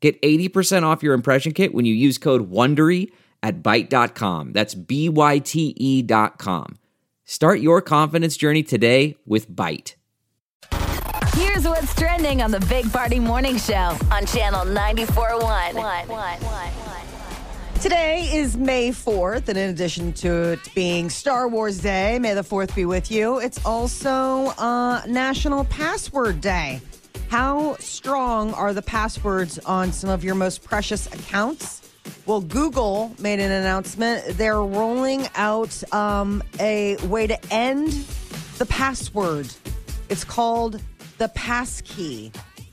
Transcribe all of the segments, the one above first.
Get 80% off your impression kit when you use code WONDERY at Byte.com. That's B-Y-T-E dot com. Start your confidence journey today with Byte. Here's what's trending on the Big Party Morning Show on Channel 94.1. Today is May 4th, and in addition to it being Star Wars Day, may the 4th be with you, it's also uh, National Password Day. How strong are the passwords on some of your most precious accounts? Well, Google made an announcement. They're rolling out um, a way to end the password. It's called the passkey.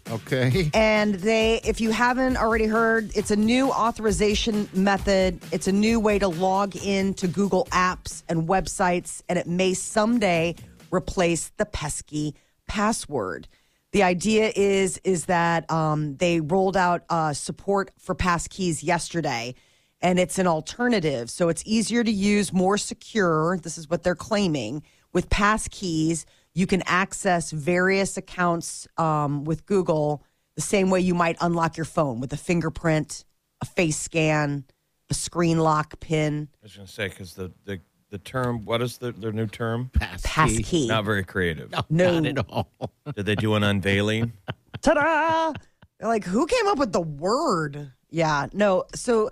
Okay. And they, if you haven't already heard, it's a new authorization method. It's a new way to log in to Google apps and websites, and it may someday replace the pesky password. The idea is is that um, they rolled out uh, support for passkeys yesterday, and it's an alternative. So it's easier to use, more secure. This is what they're claiming. With passkeys, you can access various accounts um, with Google the same way you might unlock your phone with a fingerprint, a face scan, a screen lock pin. I was going to say because the, the the term what is the their new term? Passkey. Not very creative. No. Not at all. Did they do an unveiling? ta-da They're like who came up with the word yeah no so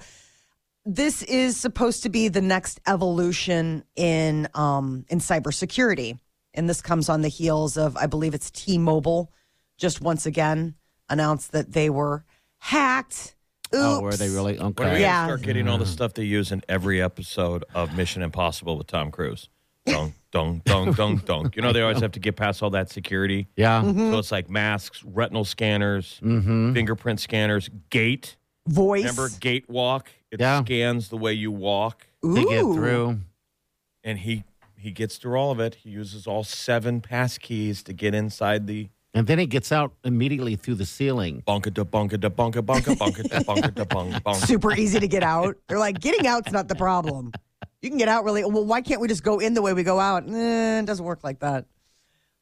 this is supposed to be the next evolution in um in cybersecurity and this comes on the heels of i believe it's t-mobile just once again announced that they were hacked Oh, were Oops. they really? When are we Yeah. gonna start getting all the stuff they use in every episode of Mission Impossible with Tom Cruise? Dong, dong, dong, dong, dong. You know they always have to get past all that security. Yeah. Mm-hmm. So it's like masks, retinal scanners, Mm-hmm. fingerprint scanners, gate. voice Remember gate walk? It Yeah. scans the way you walk, To get Ooh. through. and he he gets through all of it. He uses all seven pass keys to get inside the And then he gets out immediately through the ceiling. bunka da bunka da bunka bunka bunka da bunka da bunka bunka. super easy to get out. They're like, getting out's not the problem. You can get out really well. Why can't we just go in the way we go out? Eh, it doesn't work like that.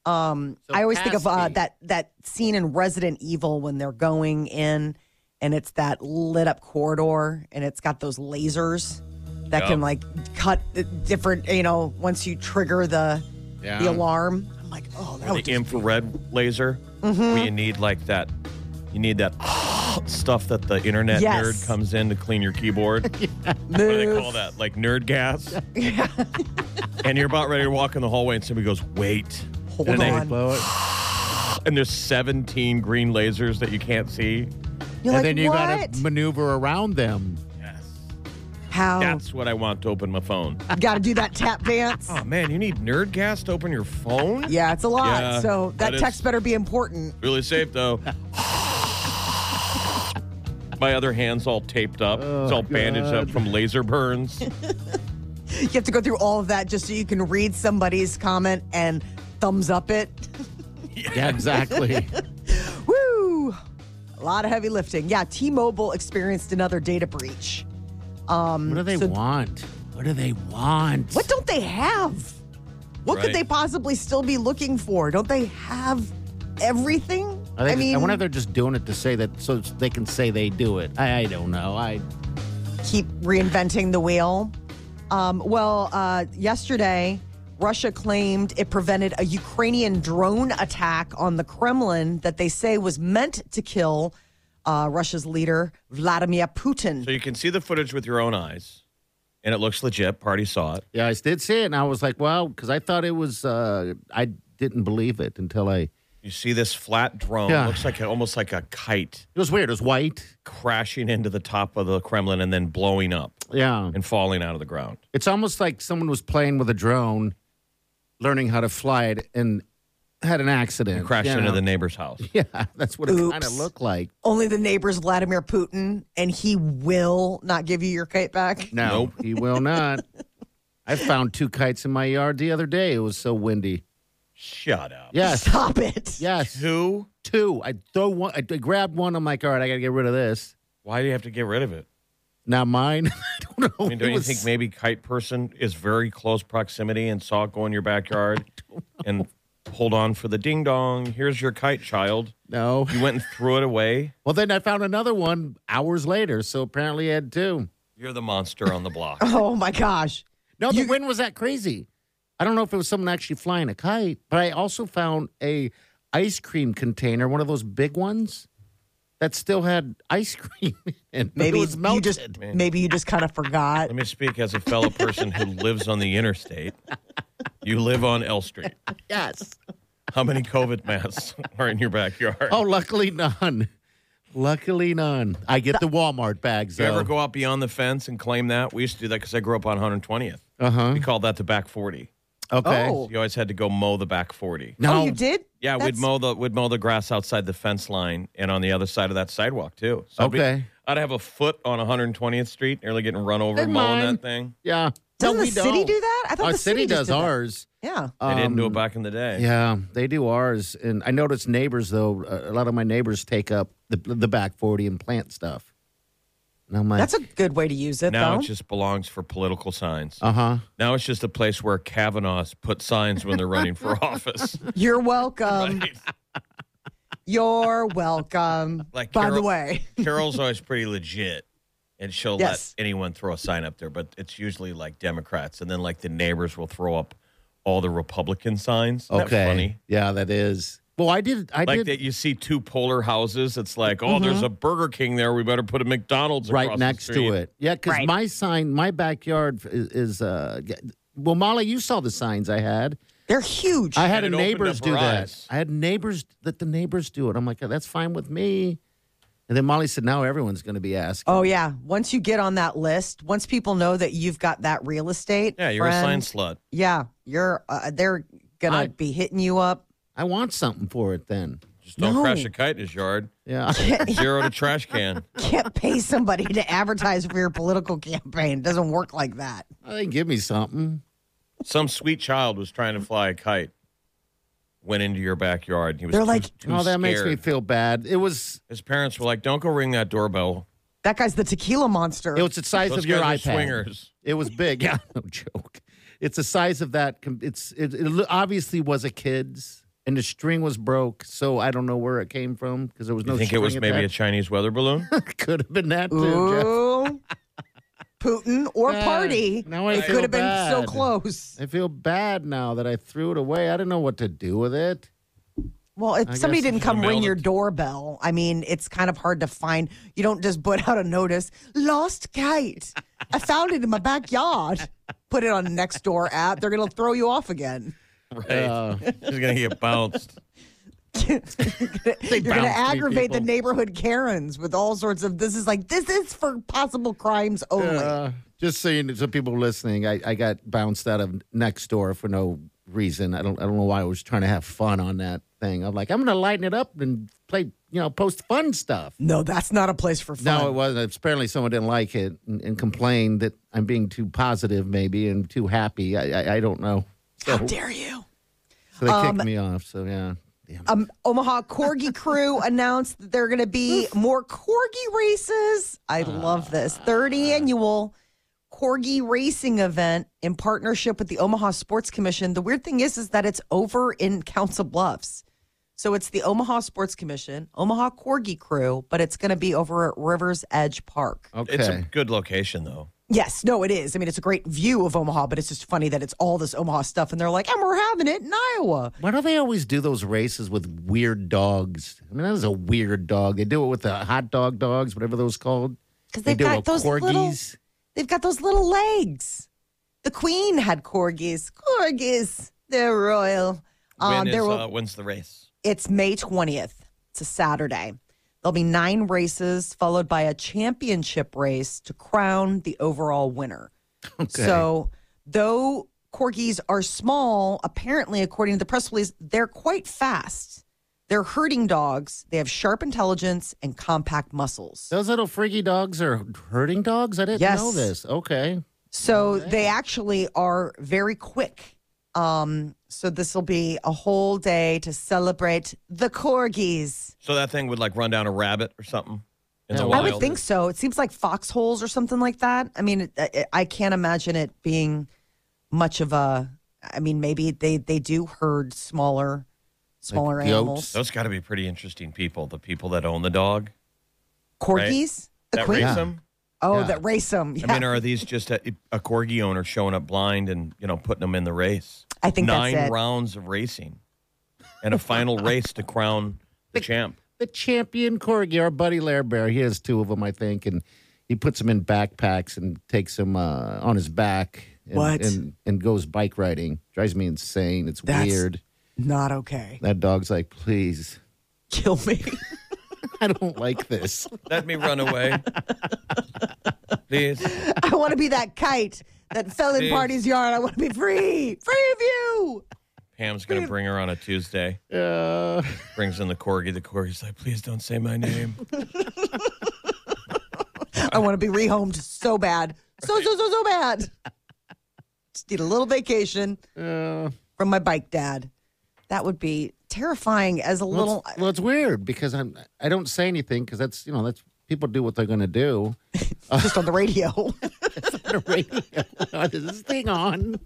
Um, So I always think of uh, passkey. that that scene in Resident Evil when they're going in, and it's that lit up corridor, and it's got those lasers that Yep. can like cut the different. You know, once you trigger the Yeah. the alarm, I'm like, oh, that the would just infrared laser where you mm-hmm. need like that you need that stuff that the internet Yes. nerd comes in to clean your keyboard what do they call that like nerd gas and you're about ready to walk in the hallway and somebody goes wait hold and, they- on. Blow it. and there's 17 green lasers that you can't see You're and like, then you what? got to maneuver around them. Yes How that's what i want to open my phone got to do that tap dance? oh man you need nerd gas to open your phone Yeah, it's a lot. Yeah, so that, that is- text better be important. Really safe though. My other hand's all taped up. it's oh, all bandaged up from laser burns. You have to go through all of that just so you can read somebody's comment and thumbs up it. Yeah, exactly. Woo! A lot of heavy lifting. Yeah, T-Mobile experienced another data breach. Um, what do they so want? What do they want? What don't they have? What could they possibly still be looking for? Don't they have everything? They I mean, I wonder if they're just doing it to say that so they can say they do it. I, I don't know. I keep reinventing the wheel. Um, well, uh, yesterday, Russia claimed it prevented a Ukrainian drone attack on the Kremlin that they say was meant to kill uh, Russia's leader, Vladimir Putin. So you can see the footage with your own eyes, and it looks legit. Party saw it. yeah, I did see it, and I was like, well, because I thought it was. Uh, I didn't believe it until I. You see this flat drone. Yeah. Looks like a, almost like a kite It was weird. It was white. crashing into the top of the Kremlin and then blowing up Yeah, and falling out of the ground. it's almost like someone was playing with a drone, learning how to fly it, and had an accident. You crashed you into know. the neighbor's house. Yeah, that's what it kind of looked like. Only the neighbor's Vladimir Putin, and he will not give you your kite back. No, Nope. he will not. I found two kites in my yard the other day. It was so windy. Shut up. Yes, Stop it. yes, Two? two. I throw one. I grabbed one. I'm like, all right, I got to get rid of this. Why do you have to get rid of it? Not mine. I don't know. I mean, don't It you was- think maybe kite person is very close proximity and saw it go in your backyard and hold on for the ding dong? Here's your kite, child. No. You went and threw it away. Well, then I found another one hours later. So apparently, I had two. You're the monster on the block. Oh my gosh. No, the wind was that crazy. I don't know if it was someone actually flying a kite, but I also found a ice cream container, one of those big ones that still had ice cream in it. Maybe it was you melted. just maybe you just kind of forgot. Let me speak as a fellow person who lives on the interstate. You live on L Street. yes. How many COVID masks are in your backyard? Oh, luckily none. Luckily none. I get the Walmart bags. Do you ever go out beyond the fence and claim that? We used to do that because I grew up on 120th. Uh huh. We called that the back 40. Okay. Oh. You always had to go mow the back 40. No, Oh, you did? Yeah, That's- we'd mow the we'd mow the grass outside the fence line and on the other side of that sidewalk too. So I'd be- Okay. I'd have a foot on 120th Street, nearly getting run over Hey, mowing mine. that thing. Yeah. Doesn't no, the city don't. do that? I thought Our the city, city just does did that. ours. Yeah. They didn't do it Um, back in the day. Yeah, they do ours, and I noticed neighbors though. A lot of my neighbors take up the the back forty and plant stuff. And I'm like, That's a good way to use it, Now though. it just belongs for political signs. uh huh. Now it's just a place where Kavanaugh's put signs when they're running for office. You're welcome. Right? You're welcome. Like By the way, Carol's always pretty legit, and she'll Yes. let anyone throw a sign up there, but it's usually like Democrats, and then like the neighbors will throw up all the Republican signs. Isn't Okay. funny. Yeah, that is. Well, I did. I Like did that, you see two polar houses. It's like, oh, there's a Burger King there. We better put a McDonald's Mm-hmm. right across next street. to it. Yeah, because Right. my sign, my backyard is, is. uh Well, Molly, you saw the signs I had. they're huge. I had a neighbors do her that. eyes. I had neighbors that the neighbors do it. I'm like, that's fine with me. And then Molly said, now everyone's going to be asking. oh yeah. Once you get on that list, once people know that you've got that real estate, Yeah, you're a sign slut. Yeah, you're. Uh, they're gonna be hitting you up. I want something for it then. Just don't No. crash a kite in his yard. Yeah. Zero to trash can. Can't pay somebody to advertise for your political campaign. It doesn't work like that. I think give me something. Some sweet child was trying to fly a kite. Went into your backyard. He was They're too, like- too oh, that makes me scared. feel bad. It was His parents were like, "Don't go ring that doorbell. That guy's the tequila monster. it was the size Those of your guys are iPad. swingers." It was big. Yeah, no joke. It's the size of that. com- It's it, it obviously was a kid's, and the string was broke. So I don't know where it came from because there was no. You think it was string maybe a attached. Chinese weather balloon? Could have been that too. Jeff. Ooh. Putin or Yeah, party. now I it could have been so close. I feel bad now that I threw it away. I didn't know what to do with it. Well, if I somebody didn't come ring your doorbell, I mean, it's kind of hard to find. You don't just put out a notice, lost kite. I found it in my backyard. Put it on Nextdoor app. They're going to throw you off again. Right. Uh, He's gonna get bounced. You're going to aggravate the neighborhood Karens with all sorts of. This is like this is for possible crimes only. uh, just saying to people listening, I, I got bounced out of Nextdoor for no reason. I don't I don't know why I was trying to have fun on that thing. I'm like, I'm gonna lighten it up and play, you know, post fun stuff. no, that's not a place for fun. No, it wasn't. Apparently, someone didn't like it and, and complained that I'm being too positive, maybe, and too happy. I I, I don't know. So, How dare you? so they Um, kicked me off. So yeah. Um, Omaha Corgi Crew announced that there are going to be more Corgi races. I love this. Third annual Corgi racing event in partnership with the Omaha Sports Commission. The weird thing is, is that it's over in Council Bluffs. So it's the Omaha Sports Commission, Omaha Corgi Crew, but it's going to be over at Rivers Edge Park. okay. It's a good location though. Yes, no, it is. I mean, it's a great view of Omaha, but it's just funny that it's all this Omaha stuff, and they're like, and we're having it in Iowa. Why do they always do those races with weird dogs? I mean, that is a weird dog. They do it with the hot dog dogs, whatever those called. Because They they've do got with those corgis. little, they've got those little legs. The Queen had corgis. Corgis, they're royal. When Um, is, there will, uh, when's the race? it's May twentieth. It's a Saturday. There'll be nine races, followed by a championship race to crown the overall winner. Okay. So, though corgis are small, apparently, according to the press release, they're quite fast. They're herding dogs. They have sharp intelligence and compact muscles. Those little freaky dogs are herding dogs? I didn't Yes. know this. Okay. So they actually are very quick. Um, so this will be a whole day to celebrate the corgis. So that thing would like run down a rabbit or something in the Yeah, wild. I would think so. It seems like foxholes or something like that. I mean, it, I, I can't imagine it being much of a. I mean, maybe they they do herd smaller, smaller goats? animals. Those got to be pretty interesting people. The people that own the dog Corgis, the that queen. raise them. Oh, Yeah. that race them. Yeah. I mean, are these just a, a corgi owner showing up blind and you know putting them in the race? I think that's nine it. rounds of racing and a final race to crown the champ. The champion corgi, our buddy Lair Bear, he has two of them, I think, and he puts them in backpacks and takes them uh, on his back. And, What? And, and goes bike riding. Drives me insane. It's That's- weird. Not okay. That dog's like, please, Kill me. I don't like this. Let me run away, please. I want to be that kite that fell in Please. Party's yard. I want to be free, free of you. Pam's gonna bring her on a Tuesday. Yeah. Brings in the corgi. The corgi's like, please don't say my name. I want to be rehomed so bad, so so so so bad. Just need a little vacation uh, from my bike dad. That would be terrifying as a well, little. it's, well, it's weird because I'm, I don't say anything because that's, you know, that's people do what they're going to do. just on the radio. On the radio. Is this thing on?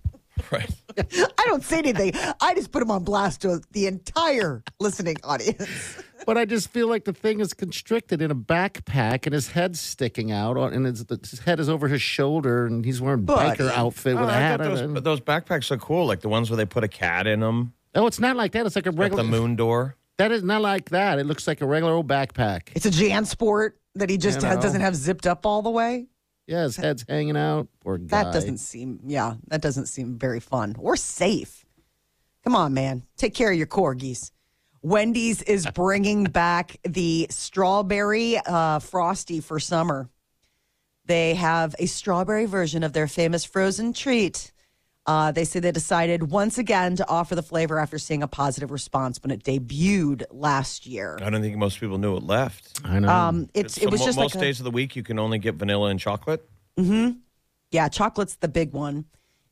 right. I don't say anything. I just put him on blast to the entire listening audience. But I just feel like the thing is constricted in a backpack and his head's sticking out and his, his head is over his shoulder and he's wearing Buddy. biker outfit Oh, with a I hat thought on. those, those backpacks are cool, like the ones where they put a cat in them. Oh, it's not like that. It's like a Got regular. the moon door. That is not like that. It looks like a regular old backpack. It's a JanSport that he just You know. doesn't have zipped up all the way. Yeah, his head's hanging out. Guy. That doesn't seem, yeah, that doesn't seem very fun or safe. Come on, man. Take care of your corgis. Wendy's is bringing back the strawberry uh, frosty for summer. They have a strawberry version of their famous frozen treat. Uh, they say they decided once again to offer the flavor after seeing a positive response when it debuted last year. I don't think most people knew it left. I know. Um, it's, So it was mo- just most like a- days of the week you can only get vanilla and chocolate. Mm-hmm. Yeah, chocolate's the big one.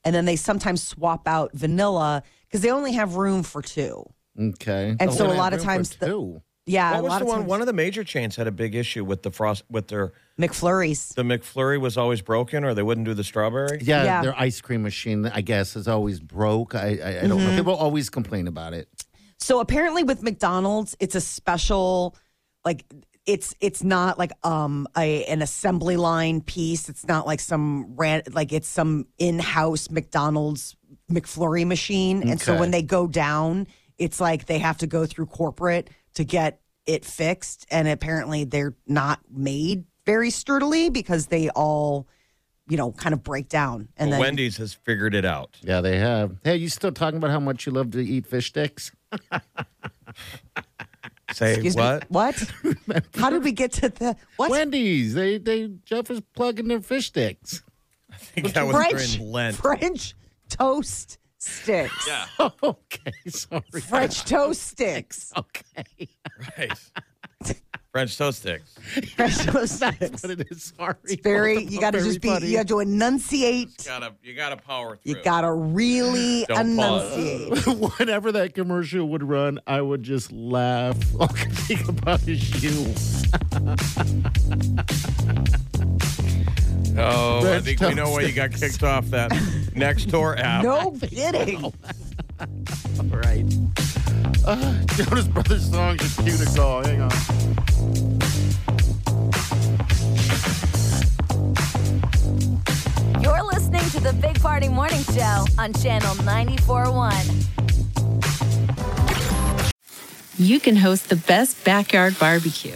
And then they sometimes swap out vanilla because they only have room for two. okay. And so a lot of room for times, the, Two. Yeah, what a was lot the of one? times, One of the major chains had a big issue with the frost with their McFlurries. the McFlurry was always broken, or they wouldn't do the strawberry. Yeah, Yeah. their ice cream machine, I guess, is always broke. I, I, I don't Mm-hmm. know. People always complain about it. So apparently with McDonald's, it's a special, like it's it's not like um a an assembly line piece. It's not like some ran like it's some in house McDonald's McFlurry machine. And so when they go down, it's like they have to go through corporate to get it fixed. And apparently they're not made very sturdily because they all, you know, kind of break down. And But then Wendy's has figured it out. Yeah, they have. Hey, you still talking about how much you love to eat fish sticks? Say Excuse what? me, what? How did we get to the what? Wendy's. They they Jeff is plugging their fish sticks. I think that was French during Lent. French toast sticks. Yeah, okay, sorry. French toast sticks. Okay, right. French toast sticks. French toast sticks. but it is sorry. It's very. You got to just be. You got to enunciate. Gotta you gotta power through. You got to really Don't pause. enunciate. Whenever that commercial would run, I would just laugh. All I could think about is you. Oh, I think we know why you got kicked off that Nextdoor app. No kidding. All right. Uh, Jonas Brothers song just cue to call. Hang on. You're listening to the Big Party Morning Show on Channel 94.1. you can host the best backyard barbecue.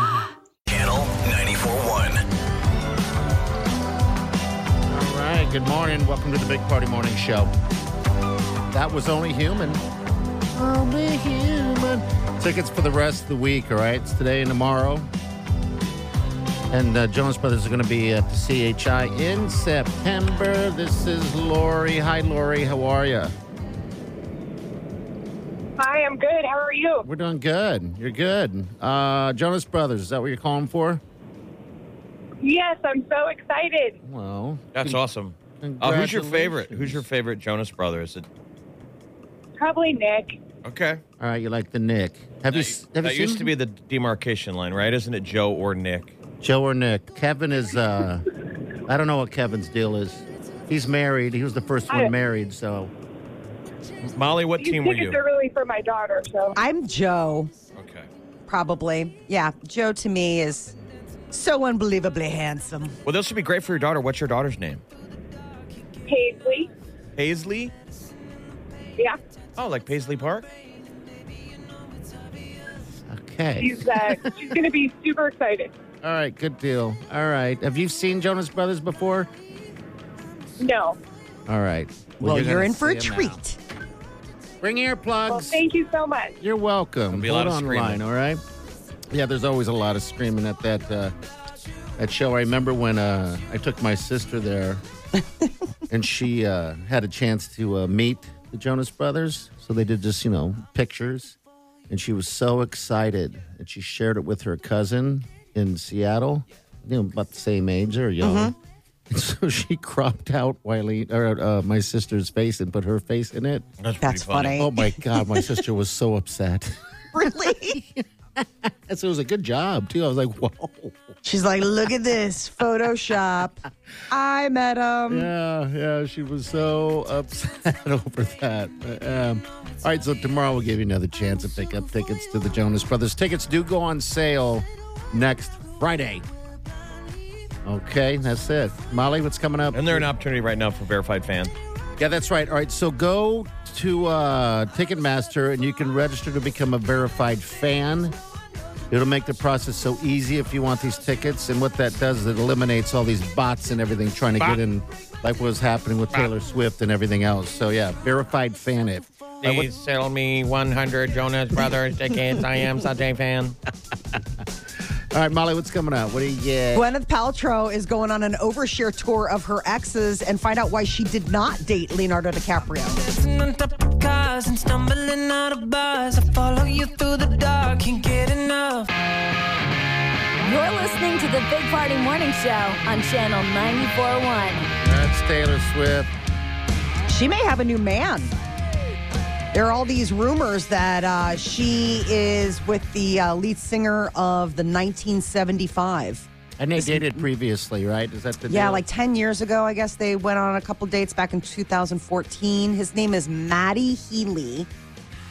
Good morning. Welcome to the Big Party Morning Show. That was only human. Only human. Tickets for the rest of the week. All right. It's today and tomorrow. And uh, Jonas Brothers are going to be at the CHI in September. This is Lori. Hi, Lori. How are you? Hi, I'm good. How are you? We're doing good. You're good. Uh, Jonas Brothers. Is that what you're calling for? Yes, I'm so excited. Well, That's awesome. Uh, who's your favorite? Who's your favorite Jonas Brother? Is it Probably Nick. okay? All right. You like the Nick? Have you That, s- have that you used seen to be the demarcation line, right? Isn't it Joe or Nick? Joe or Nick? Kevin is. uh I don't know what Kevin's deal is. He's married. He was the first I- one married. So Molly, what These team were tickets you? are really for my daughter, so I'm Joe, Okay. probably. Yeah, Joe to me is so unbelievably handsome. Well, this would be great for your daughter. What's your daughter's name? Paisley. Paisley. Yeah, Oh, like Paisley Park. okay. she's uh, she's going to be super excited. All right. Good deal. All right. Have you seen Jonas Brothers before? No. All right. Well, you're, gonna in for a see 'em now. treat. Bring earplugs. Well, thank you so much. You're welcome. There'll be a lot Hold of on screaming. line, all right? Yeah, there's always a lot of screaming at that uh, that show. I remember when uh, I took my sister there, and she uh, had a chance to uh, meet the Jonas Brothers. So they did just you know pictures, and she was so excited, and she shared it with her cousin in Seattle. You know, about the same age or young. And so she cropped out Wiley or uh, my sister's face and put her face in it. That's, That's funny. Oh my God, my sister was so upset. Really? And so it was a good job too. I was like, whoa. She's like, look at this Photoshop. I met him. Yeah, yeah. She was so upset over that. Um, all right, so tomorrow we'll give you another chance to pick up tickets to the Jonas Brothers. Tickets do go on sale next Friday. Okay, that's it. Molly, what's coming up? And they're an opportunity right now for verified fans. Yeah, that's right. All right, so go to uh, Ticketmaster and you can register to become a verified fan. It'll make the process so easy if you want these tickets. And what that does is it eliminates all these bots and everything trying to get in, like what was happening with Taylor Swift and everything else. So, yeah, verified fan it. Uh, what- sell me 100 Jonas Brothers tickets. I am such a fan. all right, Molly, what's coming out? What do you get? Gwyneth Paltrow is going on an overshare tour of her exes and find out why she did not date Leonardo DiCaprio. on top of cars and stumbling out of bars. I follow you through the dark, can't get enough. You're listening to the Big Party Morning Show on Channel 94.1. That's Taylor Swift. She may have a new man. There are all these rumors that uh, she is with the uh, lead singer of the 1975. And they dated previously, right? Is that the Yeah, deal? like 10 years ago, I guess they went on a couple dates back in 2014. His name is Matty Healy.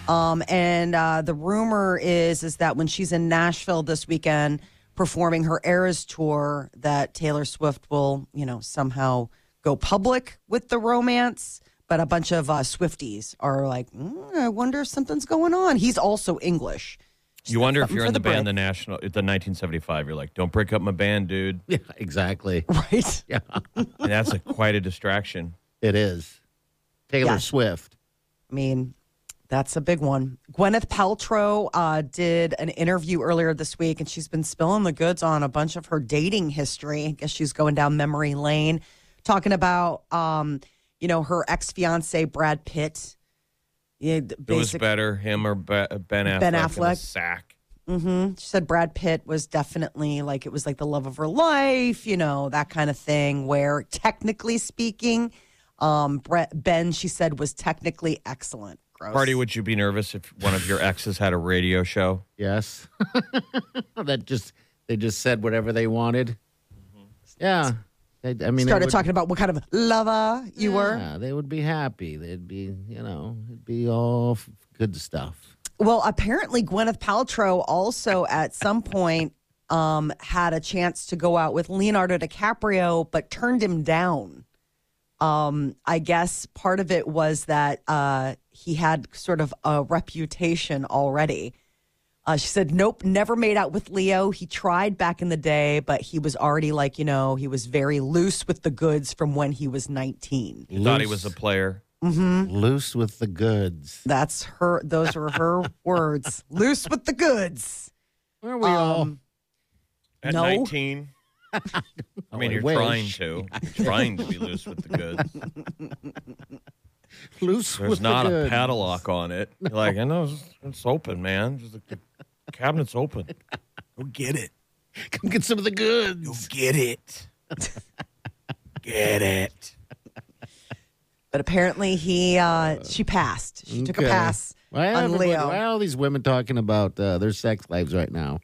Um, and uh, the rumor is is that when she's in Nashville this weekend performing her Eras tour, that Taylor Swift will, you know, somehow go public with the romance. But a bunch of uh, Swifties are like, mm, I wonder if something's going on. He's also English. You wonder if you're in the, the band, the national, the 1975. You're like, don't break up my band, dude. Yeah, exactly. Right? Yeah, And that's a, quite a distraction. it is. Taylor Yeah. Swift. I mean, that's a big one. Gwyneth Paltrow uh, did an interview earlier this week, and she's been spilling the goods on a bunch of her dating history. I guess she's going down memory lane, talking about, um, you know, her ex fiance Brad Pitt. Yeah, It was better, him or Be- Ben Affleck. Ben in the Affleck. sack. hmm She said Brad Pitt was definitely like it was like the love of her life, you know, that kind of thing. Where technically speaking, Um, Brett, Ben, she said, was technically excellent. Gross. Party, would you be nervous if one of your exes had a radio show? Yes. that just they just said whatever they wanted. Yeah. They- I mean, started would- talking about what kind of lover you were. Yeah, they would be happy. They'd be, you know, it'd be all f- good stuff. Well, apparently Gwyneth Paltrow also at some point um, had a chance to go out with Leonardo DiCaprio, but turned him down. Um, I guess part of it was that uh, he had sort of a reputation already. Uh, she said, "Nope, never made out with Leo. He tried back in the day, but he was already like, you know, he was very loose with the goods from when he was 19. You thought he was a player. Loose with the goods. That's her. Those were her words. Loose with the goods. Where are we all? Um, At No. 19? I mean, I you're wish. trying to. trying to be loose with the goods. Loose There's with not the a goods. padlock on it. You're like, I know it's, it's open, man. Just like the cabinet's open. Go get it. Come get some of the goods. Go Get it. get it. But apparently he uh she passed. She took a pass Why, on Leo. why are all these women talking about uh, their sex lives right now?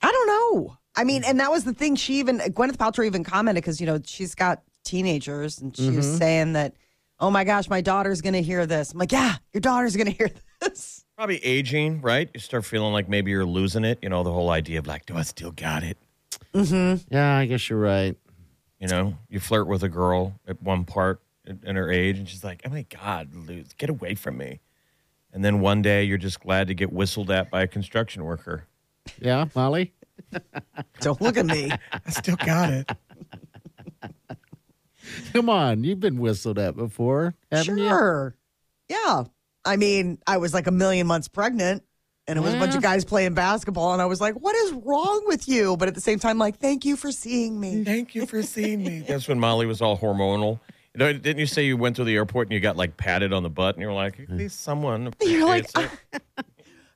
I don't know. I mean, and that was the thing. She even Gwyneth Paltrow even commented because you know she's got teenagers, and she was saying that, "Oh my gosh, my daughter's gonna hear this." I'm like, "Yeah, your daughter's gonna hear this." Probably aging, right? You start feeling like maybe you're losing it. You know, the whole idea of like, do I still got it? Mm-hmm. Yeah, I guess you're right. You know, you flirt with a girl at one part in in her age, and she's like, "Oh my God, Luz, get away from me!" And then one day, you're just glad to get whistled at by a construction worker. Yeah, Molly? Don't look at me. I still got it. Come on, you've been whistled at before, haven't you? sure. Yeah. I mean, I was like a million months pregnant. And it was a bunch of guys playing basketball, and I was like, "What is wrong with you?" But at the same time, like, "Thank you for seeing me." Thank you for seeing me. That's when Molly was all hormonal. You know, didn't you say you went to the airport and you got like patted on the butt, and you were like, "At least someone You're like, it."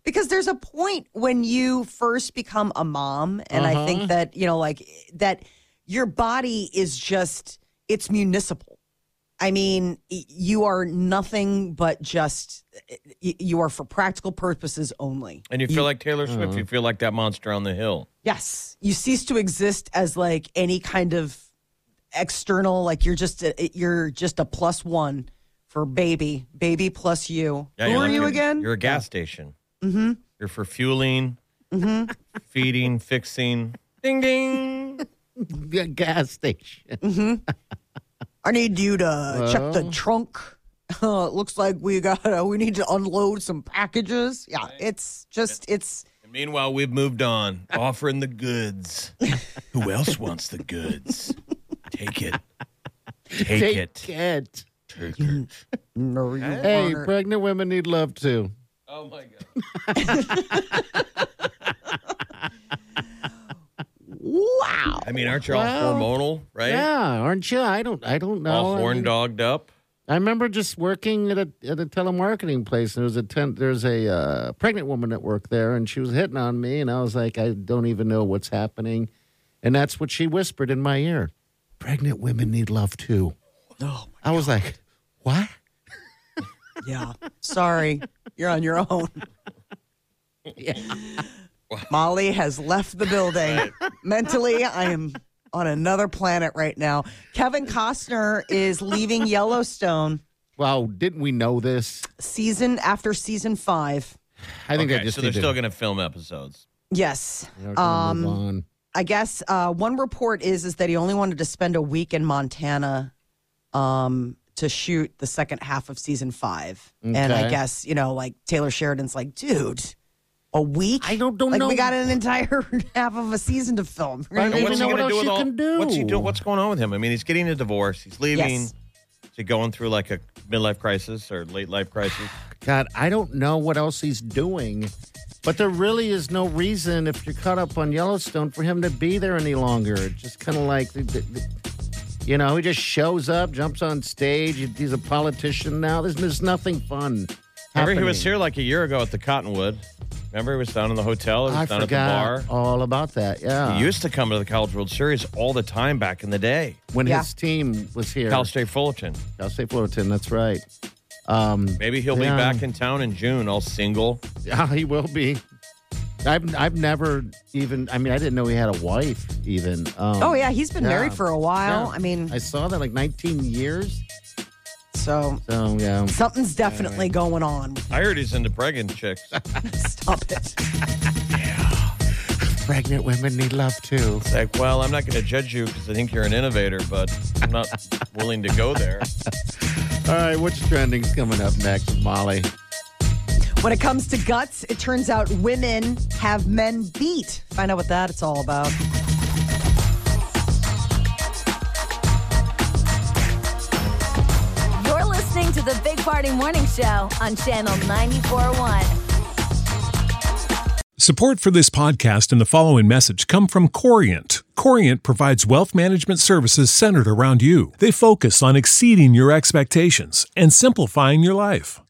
because there's a point when you first become a mom and i Uh-huh. think that you know like that your body is just it's municipal i mean you are nothing but just you are for practical purposes only And you feel like Taylor Swift. You feel like that monster on the hill. yes you cease to exist as like any kind of external like you're just a, you're just a plus one for baby baby plus you Yeah, who you're like you a- again You're a gas station. Mm-hmm. You're for fueling, feeding, fixing. Ding ding. Yeah, gas station. I need you to check the trunk. Uh, it looks like we got uh, we need to unload some packages. Yeah, it's just it's And meanwhile, we've moved on, offering the goods. Who else wants the goods? Take it. Take, Take it. it. Take it. no you Hey, aren't. pregnant women need love too. Oh my god. Wow. I mean, aren't you all Well, hormonal, right? Yeah, aren't you? I don't. I don't know. All I horn mean- dogged up. I remember just working at a at a telemarketing place, and there was a ten, there's a uh, pregnant woman at work there, and she was hitting on me, and I was like, I don't even know what's happening, and that's what she whispered in my ear. Pregnant women need love too. Oh, I was like, what? yeah. Sorry, you're on your own. Yeah. Molly has left the building. Mentally, I am on another planet right now. Kevin Costner is leaving Yellowstone Wow, didn't we know this? season after season five. I think okay, I just so they're need to- still going to film episodes. Yes. they're gonna move Um, on. I guess uh, one report is is that he only wanted to spend a week in Montana um, to shoot the second half of season five, and I Okay. guess you know, like Taylor Sheridan's like, dude, a week? I don't- don't like know. we got an entire half of a season to film. I don't And even what's know what going else do you all? can do. What's he doing? What's going on with him? I mean, he's getting a divorce. He's leaving. Yes. Is he going through like a midlife crisis or late life crisis? God, I don't know what else he's doing, but there really is no reason if you're caught up on Yellowstone for him to be there any longer. It's just kind of like, you know, he just shows up, jumps on stage. He's a politician now. There's, there's nothing fun. Remember, he was here like a year ago at the Cottonwood. Remember, he was down in the hotel. He was I down forgot at the bar. all about that. Yeah. He used to come to the College World Series all the time back in the day. when Yeah. his team was here. Cal State Fullerton. Cal State Fullerton, that's right. Um, Maybe he'll Yeah. be back in town in June, all single. yeah, he will be. I've I've never even. I mean, I didn't know he had a wife. Even. Um, Oh yeah, he's been yeah. married for a while. Yeah. I mean, I saw that like 19 years. So So yeah. something's definitely going on. I heard he's into pregnant chicks. Stop it. Pregnant women need love too. It's like, well, I'm not going to judge you because I think you're an innovator, but I'm not willing to go there. All right, what's trending's coming up next, Molly? When it comes to guts, it turns out women have men beat. Find out what that it's all about. The Big Party Morning Show on Channel 94.1. Support for this podcast and the following message come from Corient. Corient provides wealth management services centered around you. They focus on exceeding your expectations and simplifying your life.